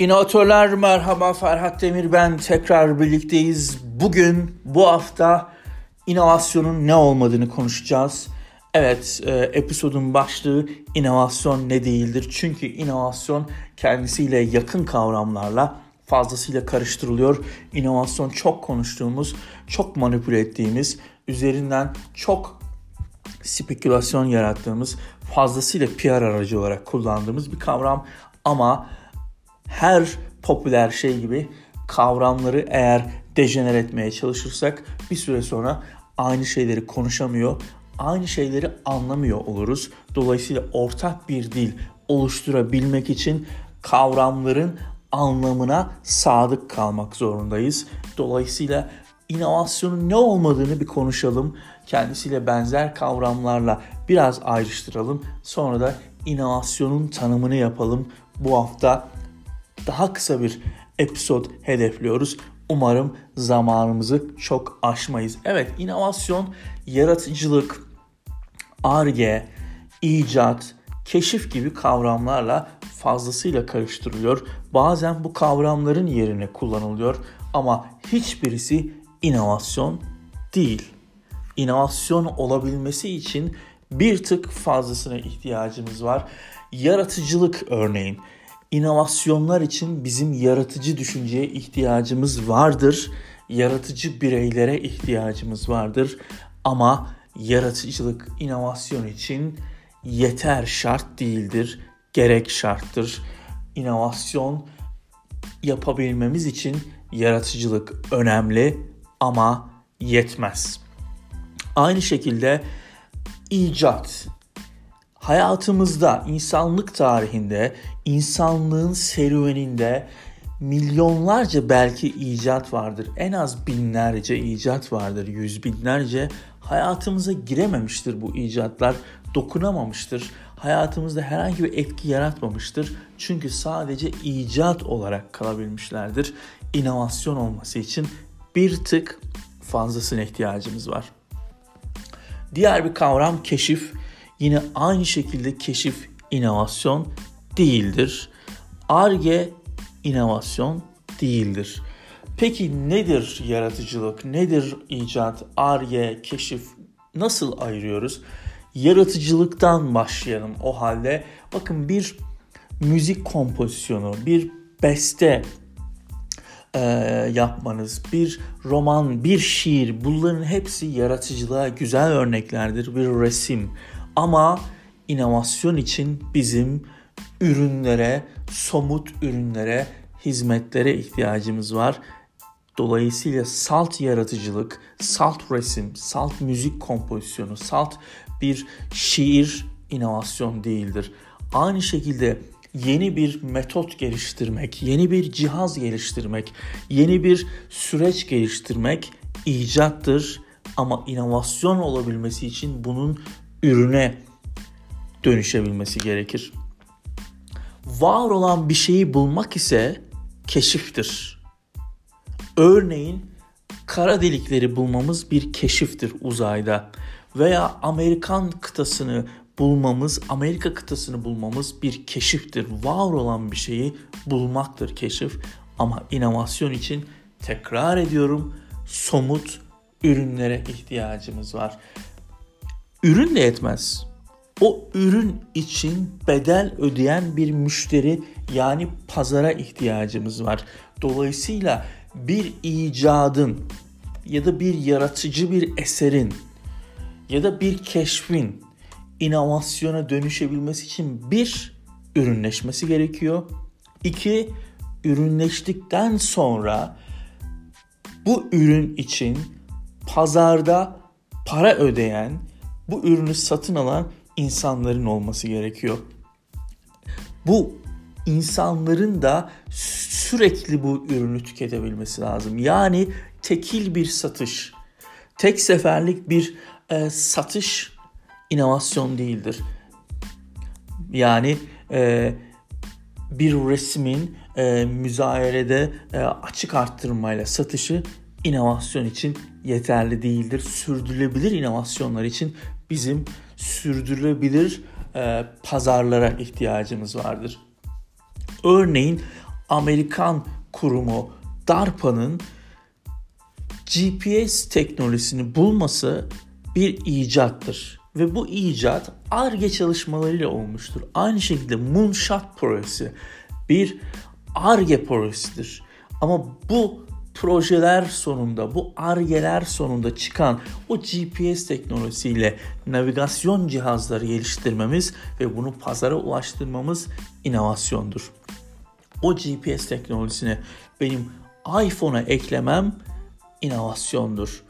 İnovatörler merhaba Ferhat Demir ben tekrar birlikteyiz. Bugün bu hafta inovasyonun ne olmadığını konuşacağız. Evet e, episodun başlığı inovasyon ne değildir. Çünkü inovasyon kendisiyle yakın kavramlarla fazlasıyla karıştırılıyor. İnovasyon çok konuştuğumuz, çok manipüle ettiğimiz, üzerinden çok spekülasyon yarattığımız, fazlasıyla PR aracı olarak kullandığımız bir kavram ama her popüler şey gibi kavramları eğer dejener etmeye çalışırsak bir süre sonra aynı şeyleri konuşamıyor, aynı şeyleri anlamıyor oluruz. Dolayısıyla ortak bir dil oluşturabilmek için kavramların anlamına sadık kalmak zorundayız. Dolayısıyla inovasyonun ne olmadığını bir konuşalım. Kendisiyle benzer kavramlarla biraz ayrıştıralım. Sonra da inovasyonun tanımını yapalım. Bu hafta daha kısa bir episod hedefliyoruz. Umarım zamanımızı çok aşmayız. Evet inovasyon, yaratıcılık, arge, icat, keşif gibi kavramlarla fazlasıyla karıştırılıyor. Bazen bu kavramların yerine kullanılıyor ama hiçbirisi inovasyon değil. İnovasyon olabilmesi için bir tık fazlasına ihtiyacımız var. Yaratıcılık örneğin inovasyonlar için bizim yaratıcı düşünceye ihtiyacımız vardır. Yaratıcı bireylere ihtiyacımız vardır. Ama yaratıcılık inovasyon için yeter şart değildir. Gerek şarttır. İnovasyon yapabilmemiz için yaratıcılık önemli ama yetmez. Aynı şekilde icat hayatımızda, insanlık tarihinde, insanlığın serüveninde milyonlarca belki icat vardır. En az binlerce icat vardır, yüz binlerce. Hayatımıza girememiştir bu icatlar, dokunamamıştır. Hayatımızda herhangi bir etki yaratmamıştır. Çünkü sadece icat olarak kalabilmişlerdir. İnovasyon olması için bir tık fazlasına ihtiyacımız var. Diğer bir kavram keşif. Yine aynı şekilde keşif inovasyon değildir. Arge inovasyon değildir. Peki nedir yaratıcılık? Nedir icat? Arge, keşif nasıl ayırıyoruz? Yaratıcılıktan başlayalım o halde. Bakın bir müzik kompozisyonu, bir beste e, yapmanız, bir roman, bir şiir bunların hepsi yaratıcılığa güzel örneklerdir. Bir resim, ama inovasyon için bizim ürünlere, somut ürünlere, hizmetlere ihtiyacımız var. Dolayısıyla salt yaratıcılık, salt resim, salt müzik kompozisyonu, salt bir şiir inovasyon değildir. Aynı şekilde yeni bir metot geliştirmek, yeni bir cihaz geliştirmek, yeni bir süreç geliştirmek icattır ama inovasyon olabilmesi için bunun ürüne dönüşebilmesi gerekir. Var olan bir şeyi bulmak ise keşiftir. Örneğin kara delikleri bulmamız bir keşiftir uzayda veya Amerikan kıtasını bulmamız, Amerika kıtasını bulmamız bir keşiftir. Var olan bir şeyi bulmaktır keşif ama inovasyon için tekrar ediyorum somut ürünlere ihtiyacımız var. Ürün de yetmez. O ürün için bedel ödeyen bir müşteri yani pazara ihtiyacımız var. Dolayısıyla bir icadın ya da bir yaratıcı bir eserin ya da bir keşfin inovasyona dönüşebilmesi için bir ürünleşmesi gerekiyor. İki ürünleştikten sonra bu ürün için pazarda para ödeyen bu ürünü satın alan insanların olması gerekiyor. Bu insanların da sürekli bu ürünü tüketebilmesi lazım. Yani tekil bir satış, tek seferlik bir e, satış inovasyon değildir. Yani e, bir resmin e, müzayerede e, açık arttırmayla satışı inovasyon için yeterli değildir. Sürdürülebilir inovasyonlar için bizim sürdürülebilir e, pazarlara ihtiyacımız vardır. Örneğin Amerikan kurumu DARPA'nın GPS teknolojisini bulması bir icattır. Ve bu icat ARGE çalışmalarıyla olmuştur. Aynı şekilde Moonshot projesi bir ARGE projesidir. Ama bu projeler sonunda, bu argeler sonunda çıkan o GPS teknolojisiyle navigasyon cihazları geliştirmemiz ve bunu pazara ulaştırmamız inovasyondur. O GPS teknolojisini benim iPhone'a eklemem inovasyondur.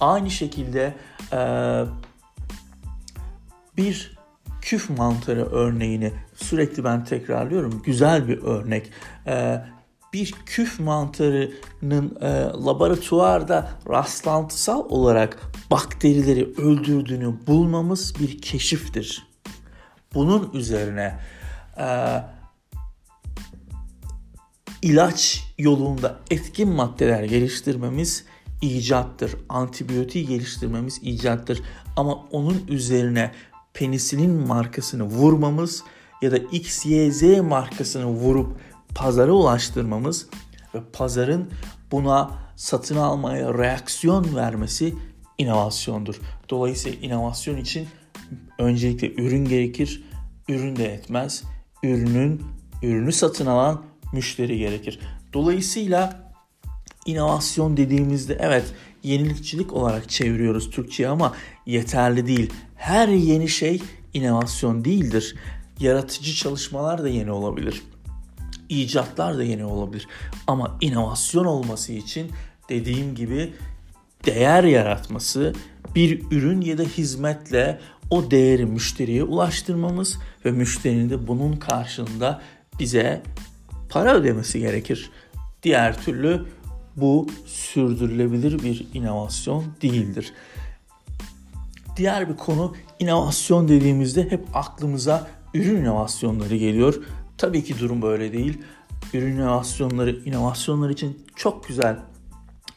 Aynı şekilde e, bir küf mantarı örneğini sürekli ben tekrarlıyorum. Güzel bir örnek. E, bir küf mantarının e, laboratuvarda rastlantısal olarak bakterileri öldürdüğünü bulmamız bir keşiftir. Bunun üzerine e, ilaç yolunda etkin maddeler geliştirmemiz icattır. Antibiyotiği geliştirmemiz icattır. Ama onun üzerine penisilin markasını vurmamız ya da XYZ markasını vurup pazara ulaştırmamız ve pazarın buna satın almaya reaksiyon vermesi inovasyondur. Dolayısıyla inovasyon için öncelikle ürün gerekir. Ürün de etmez. Ürünün ürünü satın alan müşteri gerekir. Dolayısıyla inovasyon dediğimizde evet yenilikçilik olarak çeviriyoruz Türkçe'ye ama yeterli değil. Her yeni şey inovasyon değildir. Yaratıcı çalışmalar da yeni olabilir icatlar da yeni olabilir. Ama inovasyon olması için dediğim gibi değer yaratması, bir ürün ya da hizmetle o değeri müşteriye ulaştırmamız ve müşterinin de bunun karşılığında bize para ödemesi gerekir. Diğer türlü bu sürdürülebilir bir inovasyon değildir. Diğer bir konu inovasyon dediğimizde hep aklımıza ürün inovasyonları geliyor. Tabii ki durum böyle değil. Ürün inovasyonları, inovasyonlar için çok güzel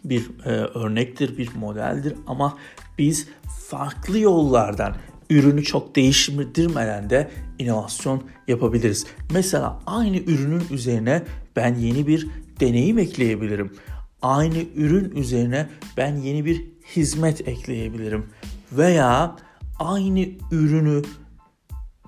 bir e, örnektir, bir modeldir ama biz farklı yollardan ürünü çok değiştirmeden de inovasyon yapabiliriz. Mesela aynı ürünün üzerine ben yeni bir deneyim ekleyebilirim. Aynı ürün üzerine ben yeni bir hizmet ekleyebilirim. Veya aynı ürünü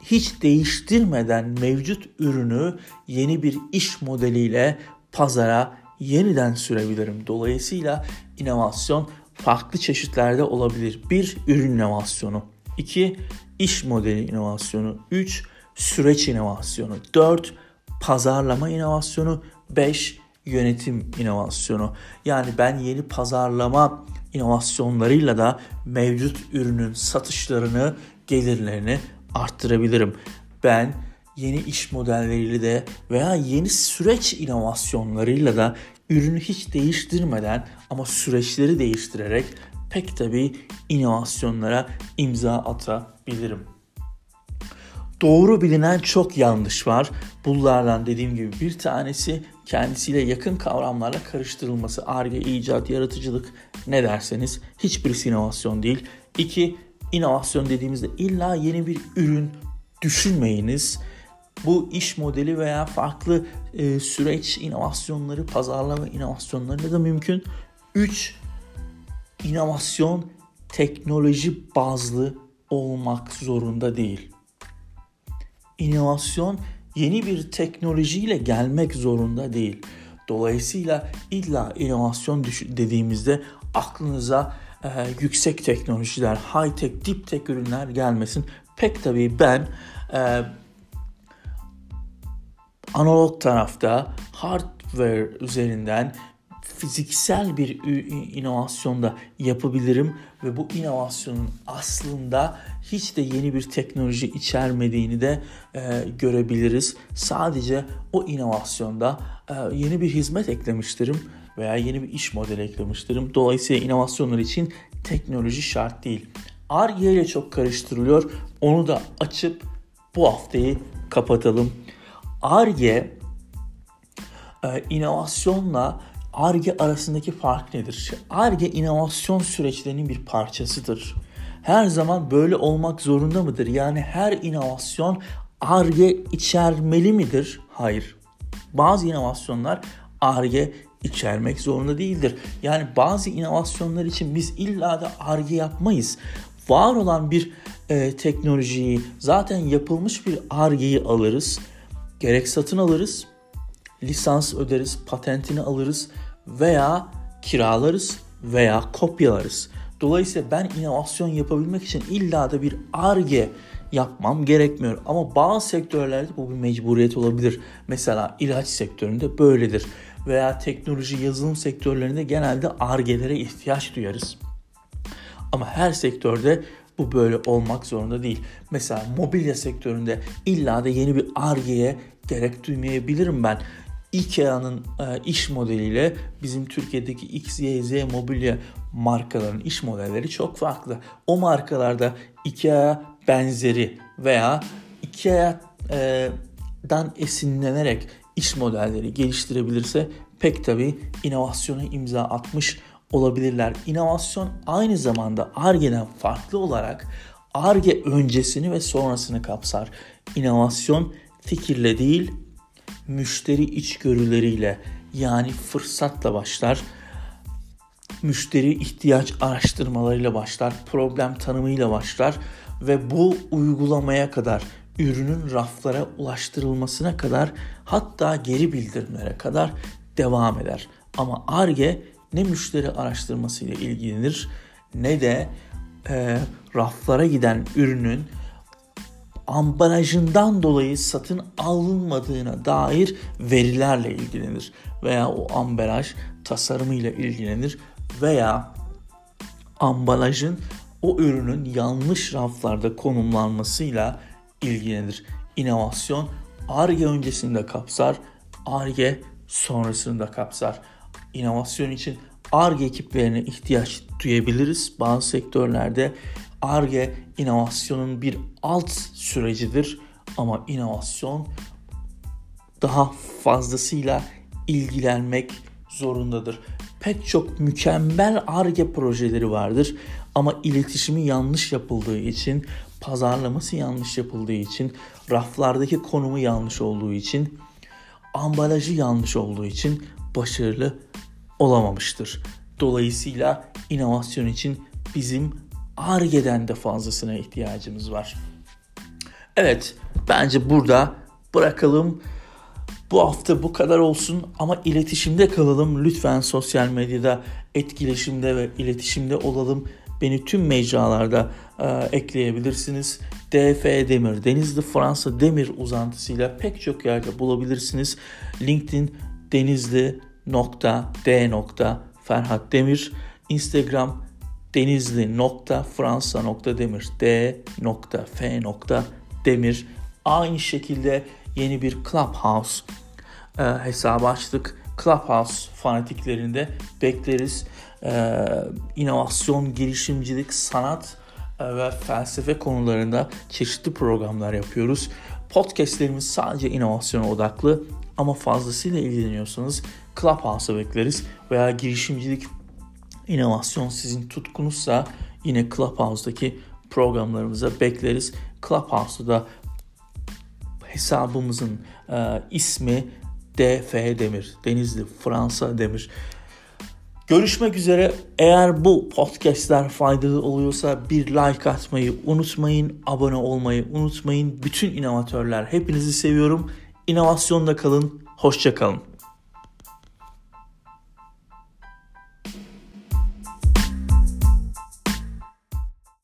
hiç değiştirmeden mevcut ürünü yeni bir iş modeliyle pazara yeniden sürebilirim. Dolayısıyla inovasyon farklı çeşitlerde olabilir. Bir ürün inovasyonu, iki iş modeli inovasyonu, üç süreç inovasyonu, dört pazarlama inovasyonu, beş yönetim inovasyonu. Yani ben yeni pazarlama inovasyonlarıyla da mevcut ürünün satışlarını, gelirlerini arttırabilirim. Ben yeni iş modelleriyle de veya yeni süreç inovasyonlarıyla da ürünü hiç değiştirmeden ama süreçleri değiştirerek pek tabii inovasyonlara imza atabilirim. Doğru bilinen çok yanlış var. Bunlardan dediğim gibi bir tanesi kendisiyle yakın kavramlarla karıştırılması. Arge, icat, yaratıcılık ne derseniz hiçbirisi inovasyon değil. İki, inovasyon dediğimizde illa yeni bir ürün düşünmeyiniz. Bu iş modeli veya farklı e, süreç inovasyonları, pazarlama inovasyonları da mümkün. 3. İnovasyon teknoloji bazlı olmak zorunda değil. İnovasyon yeni bir teknolojiyle gelmek zorunda değil. Dolayısıyla illa inovasyon dediğimizde aklınıza e, yüksek teknolojiler, high tech, deep tech ürünler gelmesin. Pek tabii ben e, analog tarafta hardware üzerinden fiziksel bir inovasyonda yapabilirim ve bu inovasyonun aslında hiç de yeni bir teknoloji içermediğini de e, görebiliriz. Sadece o inovasyonda e, yeni bir hizmet eklemiştirim veya yeni bir iş modeli eklemiştirim. Dolayısıyla inovasyonlar için teknoloji şart değil. ARGE ile çok karıştırılıyor. Onu da açıp bu haftayı kapatalım. ARGE e, inovasyonla ARGE arasındaki fark nedir? ARGE inovasyon süreçlerinin bir parçasıdır. Her zaman böyle olmak zorunda mıdır? Yani her inovasyon ARGE içermeli midir? Hayır. Bazı inovasyonlar ARGE içermek zorunda değildir. Yani bazı inovasyonlar için biz illa da ARGE yapmayız. Var olan bir e, teknolojiyi, zaten yapılmış bir ARGE'yi alırız. Gerek satın alırız, lisans öderiz, patentini alırız veya kiralarız veya kopyalarız. Dolayısıyla ben inovasyon yapabilmek için illa da bir ARGE yapmam gerekmiyor. Ama bazı sektörlerde bu bir mecburiyet olabilir. Mesela ilaç sektöründe böyledir. Veya teknoloji yazılım sektörlerinde genelde ARGE'lere ihtiyaç duyarız. Ama her sektörde bu böyle olmak zorunda değil. Mesela mobilya sektöründe illa da yeni bir ARGE'ye gerek duymayabilirim ben. IKEA'nın e, iş modeliyle bizim Türkiye'deki X, Y, Z mobilya markaların iş modelleri çok farklı. O markalarda IKEA benzeri veya IKEA'dan esinlenerek iş modelleri geliştirebilirse pek tabi inovasyona imza atmış olabilirler. İnovasyon aynı zamanda ARGE'den farklı olarak ARGE öncesini ve sonrasını kapsar. İnovasyon fikirle değil, müşteri içgörüleriyle yani fırsatla başlar. Müşteri ihtiyaç araştırmalarıyla başlar, problem tanımıyla başlar ve bu uygulamaya kadar ürünün raflara ulaştırılmasına kadar hatta geri bildirimlere kadar devam eder. Ama ARGE ne müşteri araştırması ile ilgilenir ne de e, raflara giden ürünün ambalajından dolayı satın alınmadığına dair verilerle ilgilenir veya o ambalaj tasarımıyla ilgilenir veya ambalajın o ürünün yanlış raflarda konumlanmasıyla ilgilenir. İnovasyon ARGE öncesinde kapsar, ARGE sonrasında kapsar. İnovasyon için ARGE ekiplerine ihtiyaç duyabiliriz. Bazı sektörlerde ARGE inovasyonun bir alt sürecidir ama inovasyon daha fazlasıyla ilgilenmek zorundadır. Pek çok mükemmel ARGE projeleri vardır ama iletişimi yanlış yapıldığı için, pazarlaması yanlış yapıldığı için, raflardaki konumu yanlış olduğu için, ambalajı yanlış olduğu için başarılı olamamıştır. Dolayısıyla inovasyon için bizim ARGE'den de fazlasına ihtiyacımız var. Evet, bence burada bırakalım. Bu hafta bu kadar olsun ama iletişimde kalalım. Lütfen sosyal medyada etkileşimde ve iletişimde olalım. Beni tüm mecralarda e, ekleyebilirsiniz. DF Demir, Denizli Fransa Demir uzantısıyla pek çok yerde bulabilirsiniz. LinkedIn Denizli nokta D nokta Ferhat Demir, Instagram Denizli nokta Fransa nokta Demir, D nokta F nokta Demir. Aynı şekilde yeni bir Clubhouse e, hesabı açtık. Clubhouse fanatiklerinde bekleriz. E, inovasyon, girişimcilik, sanat e, ve felsefe konularında çeşitli programlar yapıyoruz. Podcastlerimiz sadece inovasyona odaklı ama fazlasıyla ilgileniyorsanız Clubhouse'a bekleriz veya girişimcilik, inovasyon sizin tutkunuzsa yine Clubhouse'daki programlarımıza bekleriz. Clubhouse'da da hesabımızın e, ismi DF Demir, Denizli Fransa Demir. Görüşmek üzere. Eğer bu podcastler faydalı oluyorsa bir like atmayı unutmayın, abone olmayı unutmayın. Bütün inovatörler hepinizi seviyorum. İnovasyonda kalın, hoşça kalın.